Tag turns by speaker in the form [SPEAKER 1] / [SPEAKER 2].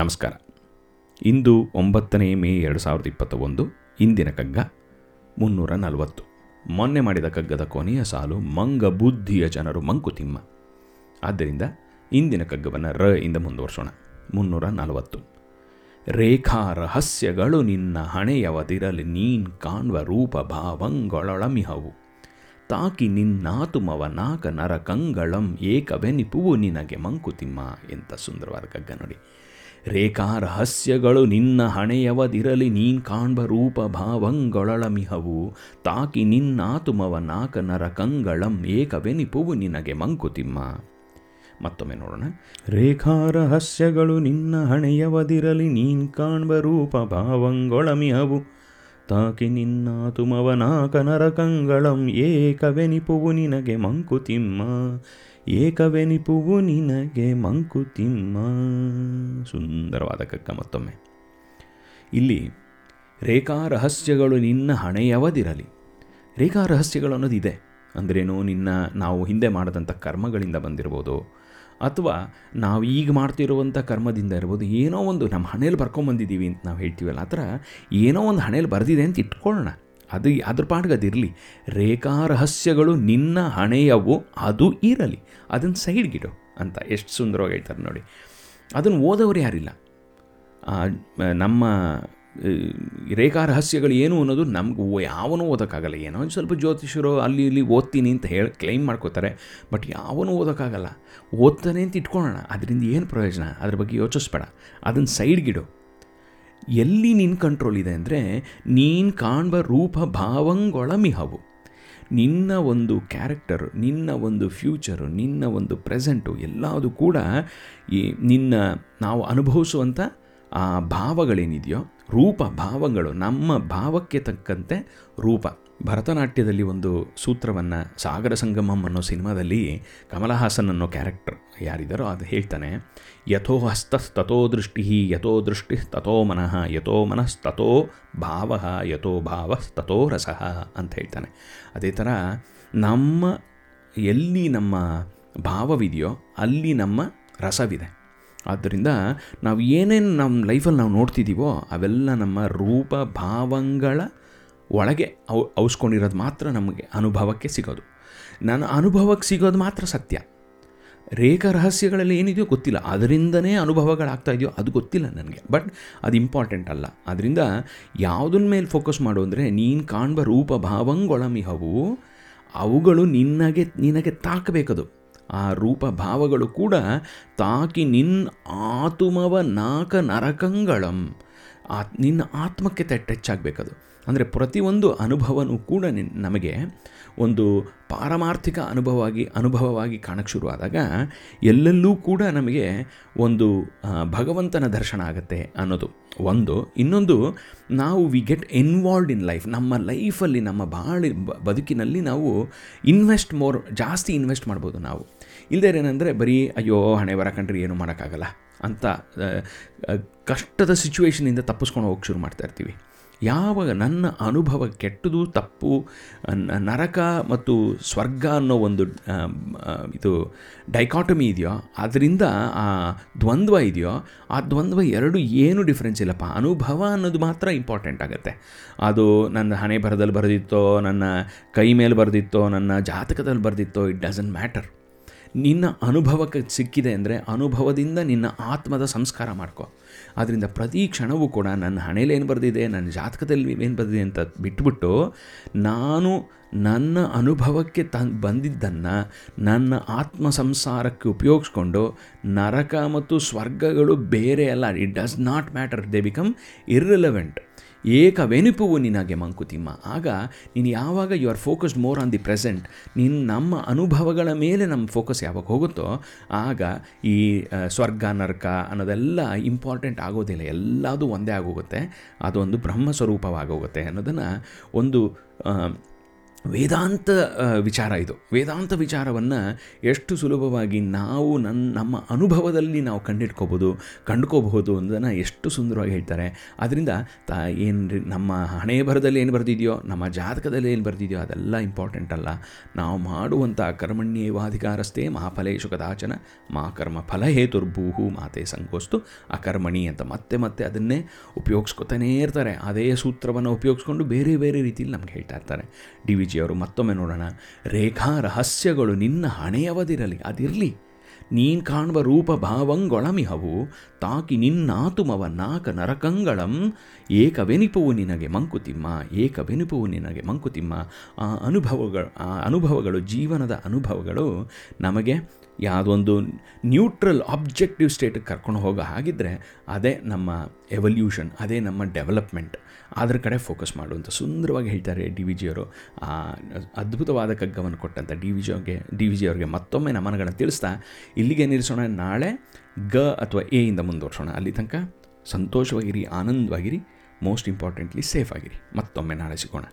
[SPEAKER 1] ನಮಸ್ಕಾರ. ಇಂದು ಒಂಬತ್ತನೇ ಮೇ ಎರಡು ಸಾವಿರದ ಇಪ್ಪತ್ತ ಒಂದು ಇಂದಿನ ಕಗ್ಗ ಮುನ್ನೂರ ನಲವತ್ತು. ಮೊನ್ನೆ ಮಾಡಿದ ಕಗ್ಗದ ಕೊನೆಯ ಸಾಲು ಮಂಗ ಬುದ್ಧಿಯ ಜನರು ಮಂಕುತಿಮ್ಮ ಆದ್ದರಿಂದ ಇಂದಿನ ಕಗ್ಗವನ್ನು ರ ಇಂದ ಮುಂದುವರ್ಸೋಣ. ಮುನ್ನೂರ ನಲವತ್ತು. ರೇಖಾ ರಹಸ್ಯಗಳು ನಿನ್ನ ಹಣೆಯವದಿರಲಿ, ನೀನ್ ಕಾಣುವ ರೂಪ ಭಾವಂಗೊಳಮಿಹವು ತಾಕಿ ನಿನ್ನಾತುಮವ ನಾಕ ನರ ಕಂಗಳಂ ಏಕವೆನಿಪುವು ನಿನಗೆ ಮಂಕುತಿಮ್ಮ ಎಂಥ ಸುಂದರವಾದ ಕಗ್ಗ ನೋಡಿ. ರೇಖಾ ರಹಸ್ಯಗಳು ನಿನ್ನ ಹಣೆಯವದಿರಲಿ, ನೀನ್ ಕಾಣ್ಬ ರೂಪ ಭಾವಂಗೊಳಮಿಹವು ತಾಕಿ ನಿನ್ನಾತುಮವ ನಾಕ ನರ ಕಂಗಳಂ ಏಕವೆನಿಪುವು ನಿನಗೆ ಮಂಕುತಿಮ್ಮ. ಮತ್ತೊಮ್ಮೆ ನೋಡೋಣ. ರೇಖಾ ರಹಸ್ಯಗಳು ನಿನ್ನ ಹಣೆಯವದಿರಲಿ, ನೀನ್ ಕಾಣ್ಬ ರೂಪ ಭಾವಂಗೊಳಮಿಹವು ತಾಕಿ ನಿನ್ನಾತುಮವ ತುಮವನಾಕ ನರಕಂಗಳಂ ಏಕವೆನಿಪುವು ನಿನಗೆ ಮಂಕುತಿಮ್ಮ. ಏಕವೆನಿಪುವು ನಿನಗೆ ಮಂಕುತಿಮ್ಮ ಸುಂದರವಾದ ಕಕ್ಕ ಮತ್ತೊಮ್ಮೆ. ಇಲ್ಲಿ ರೇಖಾ ರಹಸ್ಯಗಳು ನಿನ್ನ ಹಣೆಯವದಿರಲಿ. ರೇಖಾ ರಹಸ್ಯಗಳು ಅನ್ನೋದು ಇದೆ. ಅಂದ್ರೇನು, ನಿನ್ನ ನಾವು ಹಿಂದೆ ಮಾಡಿದಂಥ ಕರ್ಮಗಳಿಂದ ಬಂದಿರ್ಬೋದು, ಅಥವಾ ನಾವು ಈಗ ಮಾಡ್ತಿರುವಂಥ ಕರ್ಮದಿಂದ ಇರ್ಬೋದು, ಏನೋ ಒಂದು ನಮ್ಮ ಹಣೆಯಲ್ಲಿ ಬರ್ಕೊಂಬಂದಿದ್ದೀವಿ ಅಂತ ನಾವು ಹೇಳ್ತೀವಲ್ಲ, ಆ ಥರ ಏನೋ ಒಂದು ಹಣೆಯಲ್ಲಿ ಬರೆದಿದೆ ಅಂತ ಇಟ್ಕೊಳ್ಳೋಣ. ಅದು ಅದ್ರ ಪಾಡ್ಗೆ ಅದಿರಲಿ ರೇಖಾ ರಹಸ್ಯಗಳು ನಿನ್ನ ಹಣೆಯವು ಅದು ಇರಲಿ. ಅದನ್ನು ಸೈಡ್ಗಿಡು ಅಂತ ಎಷ್ಟು ಸುಂದರವಾಗಿ ಹೇಳ್ತಾರೆ ನೋಡಿ. ಅದನ್ನು ಓದೋರು ಯಾರಿಲ್ಲ. ನಮ್ಮ ರೇಖಾ ರಹಸ್ಯಗಳು ಏನು ಅನ್ನೋದು ನಮ್ಗೆ ಯಾವನೂ ಓದೋಕ್ಕಾಗಲ್ಲ. ಏನೋ ಒಂದು ಸ್ವಲ್ಪ ಜ್ಯೋತಿಷರು ಅಲ್ಲಿ ಇಲ್ಲಿ ಓದ್ತೀನಿ ಅಂತ ಹೇಳಿ ಕ್ಲೈಮ್ ಮಾಡ್ಕೋತಾರೆ. ಬಟ್ ಯಾವನೂ ಓದೋಕ್ಕಾಗಲ್ಲ. ಓದ್ತಾನೆ ಅಂತ ಇಟ್ಕೊಳ್ಳೋಣ. ಅದರಿಂದ ಏನು ಪ್ರಯೋಜನ? ಅದ್ರ ಬಗ್ಗೆ ಯೋಚಿಸ್ಬೇಡ. ಅದನ್ನು ಸೈಡ್ಗಿಡು ಎಲ್ಲಿ ನಿನ್ನ ಕಂಟ್ರೋಲ್ ಇದೆ ಅಂದರೆ ನೀನು ಕಾಣುವ ರೂಪ ಭಾವಂಗೊಳಮಿಹವು ನಿನ್ನ ಒಂದು ಕ್ಯಾರೆಕ್ಟರು ನಿನ್ನ ಒಂದು ಫ್ಯೂಚರು ನಿನ್ನ ಒಂದು ಪ್ರೆಸೆಂಟು ಎಲ್ಲದು ಕೂಡ ಈ ನಿನ್ನ ನಾವು ಅನುಭವಿಸುವಂಥ ಆ ಭಾವಗಳೇನಿದೆಯೋ, ರೂಪ ಭಾವಗಳು, ನಮ್ಮ ಭಾವಕ್ಕೆ ತಕ್ಕಂತೆ ರೂಪ. ಭರತನಾಟ್ಯದಲ್ಲಿ ಒಂದು ಸೂತ್ರವನ್ನು ಸಾಗರ ಸಂಗಮಂ ಅನ್ನೋ ಸಿನಿಮಾದಲ್ಲಿ ಕಮಲಹಾಸನ್ ಅನ್ನೋ ಕ್ಯಾರೆಕ್ಟರ್ ಯಾರಿದ್ದಾರೋ ಅದು ಹೇಳ್ತಾನೆ, ಯಥೋ ಹಸ್ತಸ್ತಥೋ ದೃಷ್ಟಿ ಯಥೋ ದೃಷ್ಟಿ ತಥೋ ಮನಃ, ಯಥೋ ಮನಸ್ತಥೋ ಭಾವ, ಯಥೋ ಭಾವ ತಥೋ ರಸಃ ಅಂತ ಹೇಳ್ತಾನೆ. ಅದೇ ಥರ ನಮ್ಮ ಎಲ್ಲಿ ನಮ್ಮ ಭಾವವಿದೆಯೋ, ಅಲ್ಲಿ ನಮ್ಮ ರಸವಿದೆ. ಆದ್ದರಿಂದ ನಾವು ಏನೇನು ನಮ್ಮ ಲೈಫಲ್ಲಿ ನಾವು ನೋಡ್ತಿದ್ದೀವೋ ಅವೆಲ್ಲ ನಮ್ಮ ರೂಪ, ಭಾವಂಗಳ ಒಳಗೆ ಅವು ಔಸ್ಕೊಂಡಿರೋದು ಮಾತ್ರ ನಮಗೆ ಅನುಭವಕ್ಕೆ ಸಿಗೋದು. ನನ್ನ ಅನುಭವಕ್ಕೆ ಸಿಗೋದು ಮಾತ್ರ ಸತ್ಯ. ರೇಖಾ ರಹಸ್ಯಗಳಲ್ಲಿ ಏನಿದೆಯೋ ಗೊತ್ತಿಲ್ಲ. ಅದರಿಂದನೇ ಅನುಭವಗಳಾಗ್ತಾ ಇದೆಯೋ ಅದು ಗೊತ್ತಿಲ್ಲ ನನಗೆ. ಬಟ್ ಅದು ಇಂಪಾರ್ಟೆಂಟ್ ಅಲ್ಲ. ಅದರಿಂದ ಯಾವುದನ್ನ ಮೇಲೆ ಫೋಕಸ್ ಮಾಡು ಅಂದರೆ ನೀನು ಕಾಣ್ಬ ರೂಪ ಭಾವಂಗೊಳಮಿಹವು ಅವುಗಳು ನಿನಗೆ ನಿನಗೆ ತಾಕಬೇಕದು. ಆ ರೂಪ ಭಾವಗಳು ಕೂಡ ತಾಕಿ ನಿನ್ನ ಆತುಮವ ನಾಕ ನರಕಂಗಳಂ. ಆ, ನಿನ್ನ ಆತ್ಮಕ್ಕೆ ಟಚ್ ಆಗಬೇಕದು. ಅಂದರೆ ಪ್ರತಿಯೊಂದು ಅನುಭವನೂ ಕೂಡ ನಮಗೆ ಒಂದು ಪಾರಮಾರ್ಥಿಕ ಅನುಭವವಾಗಿ ಅನುಭವವಾಗಿ ಕಾಣಕ್ಕೆ ಶುರುವಾದಾಗ ಎಲ್ಲೆಲ್ಲೂ ಕೂಡ ನಮಗೆ ಒಂದು ಭಗವಂತನ ದರ್ಶನ ಆಗುತ್ತೆ ಅನ್ನೋದು ಒಂದು. ಇನ್ನೊಂದು, ನಾವು we get involved in life ನಮ್ಮ ಲೈಫಲ್ಲಿ ನಮ್ಮ ಬಾಳಿ ಬದುಕಿನಲ್ಲಿ ನಾವು ಇನ್ವೆಸ್ಟ್ ಮೋರ್ ಜಾಸ್ತಿ ಇನ್ವೆಸ್ಟ್ ಮಾಡ್ಬೋದು ನಾವು. ಇಲ್ಲದೇ ಏನಂದರೆ ಬರೀ, ಅಯ್ಯೋ, ಹಣೆ ಬರ ಕಂಡ್ರೆ ಏನೂ ಮಾಡೋಕ್ಕಾಗಲ್ಲ. ಅಂತ ಕಷ್ಟದ ಸಿಚುವೇಶನಿಂದ ತಪ್ಪಿಸ್ಕೊಂಡು ಹೋಗಿ ಶುರು ಮಾಡ್ತಾ ಇರ್ತೀವಿ. ಯಾವಾಗ ನನ್ನ ಅನುಭವ ಕೆಟ್ಟದು, ತಪ್ಪು ನರಕ ಮತ್ತು ಸ್ವರ್ಗ ಅನ್ನೋ ಒಂದು ಇದು ಡೈಕಾಟಮಿ ಇದೆಯೋ, ಅದರಿಂದ ಆ ದ್ವಂದ್ವ ಇದೆಯೋ, ಆ ದ್ವಂದ್ವ ಎರಡು ಏನು ಡಿಫ್ರೆನ್ಸ್ ಇಲ್ಲಪ್ಪ. ಅನುಭವ ಅನ್ನೋದು ಮಾತ್ರ ಇಂಪಾರ್ಟೆಂಟ್ ಆಗುತ್ತೆ. ಅದು ನನ್ನ ಹಣೆ ಬರದಲ್ಲಿ ಬರೆದಿತ್ತೋ, ನನ್ನ ಕೈ ಮೇಲೆ ಬರೆದಿತ್ತೋ, ನನ್ನ ಜಾತಕದಲ್ಲಿ ಬರೆದಿತ್ತೋ ಇಟ್ ಡಸಂಟ್ ಮ್ಯಾಟರ್ ನಿನ್ನ ಅನುಭವಕ್ಕೆ ಸಿಕ್ಕಿದೆ ಅಂದರೆ ಅನುಭವದಿಂದ ನಿನ್ನ ಆತ್ಮದ ಸಂಸ್ಕಾರ ಮಾಡ್ಕೊ. ಆದ್ದರಿಂದ ಪ್ರತಿ ಕ್ಷಣವೂ ಕೂಡ ನನ್ನ ಹಣೆಯಲ್ಲಿ ಏನು ಬರೆದಿದೆ, ನನ್ನ ಜಾತಕದಲ್ಲಿ ಏನು ಬರೆದಿದೆ ಅಂತ ಬಿಟ್ಬಿಟ್ಟು ನಾನು ನನ್ನ ಅನುಭವಕ್ಕೆ ತ, ಬಂದಿದ್ದನ್ನು ನನ್ನ ಆತ್ಮ ಸಂಸಾರಕ್ಕೆ ಉಪಯೋಗಿಸ್ಕೊಂಡು ನರಕ ಮತ್ತು ಸ್ವರ್ಗಗಳು ಬೇರೆ ಅಲ್ಲ it does not matter they become irrelevant ಏಕವೆನಿಪುವು ನಿನಗೆ ಮಂಕುತಿಮ್ಮ. ಆಗ ನೀನು ಯಾವಾಗ you are focused more on the present ನೀನು ನಮ್ಮ ಅನುಭವಗಳ ಮೇಲೆ ನಮ್ಮ ಫೋಕಸ್ ಯಾವಾಗ ಹೋಗುತ್ತೋ, ಆಗ ಈ ಸ್ವರ್ಗ, ನರ್ಕ ಅನ್ನೋದೆಲ್ಲ ಇಂಪಾರ್ಟೆಂಟ್ ಆಗೋದಿಲ್ಲ. ಎಲ್ಲದೂ ಒಂದೇ ಆಗೋಗುತ್ತೆ. ಅದೊಂದು ಬ್ರಹ್ಮ ಸ್ವರೂಪವಾಗೋಗುತ್ತೆ ಅನ್ನೋದನ್ನು ಒಂದು ವೇದಾಂತ ವಿಚಾರ ಇದು. ವೇದಾಂತ ವಿಚಾರವನ್ನು ಎಷ್ಟು ಸುಲಭವಾಗಿ ನಾವು ನನ್ನ ನಮ್ಮ ಅನುಭವದಲ್ಲಿ ನಾವು ಕಂಡಿಟ್ಕೋಬೋದು, ಕಂಡುಕೋಬಹುದು ಅನ್ನೋದನ್ನು ಎಷ್ಟು ಸುಂದರವಾಗಿ ಹೇಳ್ತಾರೆ. ಅದರಿಂದ ತಾ, ಏನು ನಮ್ಮ ಹಣೆ ಬರದಲ್ಲಿ ಏನು ಬರೆದಿದೆಯೋ, ನಮ್ಮ ಜಾತಕದಲ್ಲಿ ಏನು ಬರೆದಿದೆಯೋ ಅದೆಲ್ಲ ಇಂಪಾರ್ಟೆಂಟ್ ಅಲ್ಲ. ನಾವು ಮಾಡುವಂಥ ಕರ್ಮಣ್ಯೇವಾಧಿಕಾರಸ್ಥೆ ಮಹಾಫಲೇಶು ಕದಾಚನ, ಮಾ ಕರ್ಮ ಫಲ ಹೇತುರ್ಭೂಹು ಮಾತೆ ಸಂಕೋಸ್ತು ಅಕರ್ಮಣಿ ಅಂತ ಮತ್ತೆ ಮತ್ತೆ ಅದನ್ನೇ ಉಪಯೋಗಿಸ್ಕೊತಾನೇ ಇರ್ತಾರೆ. ಅದೇ ಸೂತ್ರವನ್ನು ಉಪಯೋಗಿಸ್ಕೊಂಡು ಬೇರೆ ಬೇರೆ ರೀತಿಯಲ್ಲಿ ನಮ್ಗೆ ಹೇಳ್ತಾ ಇರ್ತಾರೆ. ಡಿ ಅವರು ಮತ್ತೊಮ್ಮೆ ನೋಡೋಣ. ರೇಖಾ ರಹಸ್ಯಗಳು ನಿನ್ನ ಹಣೆಯವದಿರಲಿ, ಅದಿರಲಿ. ನೀನು ಕಾಣುವ ರೂಪ ಭಾವಂಗೊಳಮಿಹವು, ತಾಕಿ ನಿನ್ನಾತುಮವ ನಾಕ ನರಕಂಗಳಂ, ಏಕವೆನಿಪುವು ನಿನಗೆ ಮಂಕುತಿಮ್ಮ, ಏಕವೆನಿಪುವು ನಿನಗೆ ಮಂಕುತಿಮ್ಮ. ಆ ಅನುಭವಗಳು ಆ ಅನುಭವಗಳು, ಜೀವನದ ಅನುಭವಗಳು ನಮಗೆ ಯಾವುದೊಂದು ನ್ಯೂಟ್ರಲ್ ಆಬ್ಜೆಕ್ಟಿವ್ ಸ್ಟೇಟಿಗೆ ಕರ್ಕೊಂಡು ಹೋಗೋ ಹಾಗಿದ್ದರೆ ಅದೇ ನಮ್ಮ ಎವಲ್ಯೂಷನ್, ಅದೇ ನಮ್ಮ ಡೆವಲಪ್ಮೆಂಟ್. ಅದ್ರ ಕಡೆ ಫೋಕಸ್ ಮಾಡು ಅಂತ ಸುಂದರವಾಗಿ ಹೇಳ್ತಾರೆ ಡಿ ವಿ ಜಿಯವರು ಅದ್ಭುತವಾದ ಕಗ್ಗವನ್ನು ಕೊಟ್ಟಂಥ ಡಿ ವಿ ಜಿಗೆ ಡಿ ವಿ ಜಿ ಅವರಿಗೆ ಮತ್ತೊಮ್ಮೆ ನಮನಗಳನ್ನು ತಿಳಿಸ್ತಾ, ಇಲ್ಲಿಗೆ ನಿಲ್ಲಿಸೋಣ, ನಾಳೆ ಗ ಅಥವಾ ಎ ಇಂದ ಮುಂದುವರ್ಸೋಣ. ಅಲ್ಲಿ ತನಕ ಸಂತೋಷವಾಗಿರಿ, ಆನಂದವಾಗಿರಿ ಮೋಸ್ಟ್ ಇಂಪಾರ್ಟೆಂಟ್ಲಿ ಸೇಫ್ ಆಗಿರಿ. ಮತ್ತೊಮ್ಮೆ ನಾಳೆ ಸಿಗೋಣ.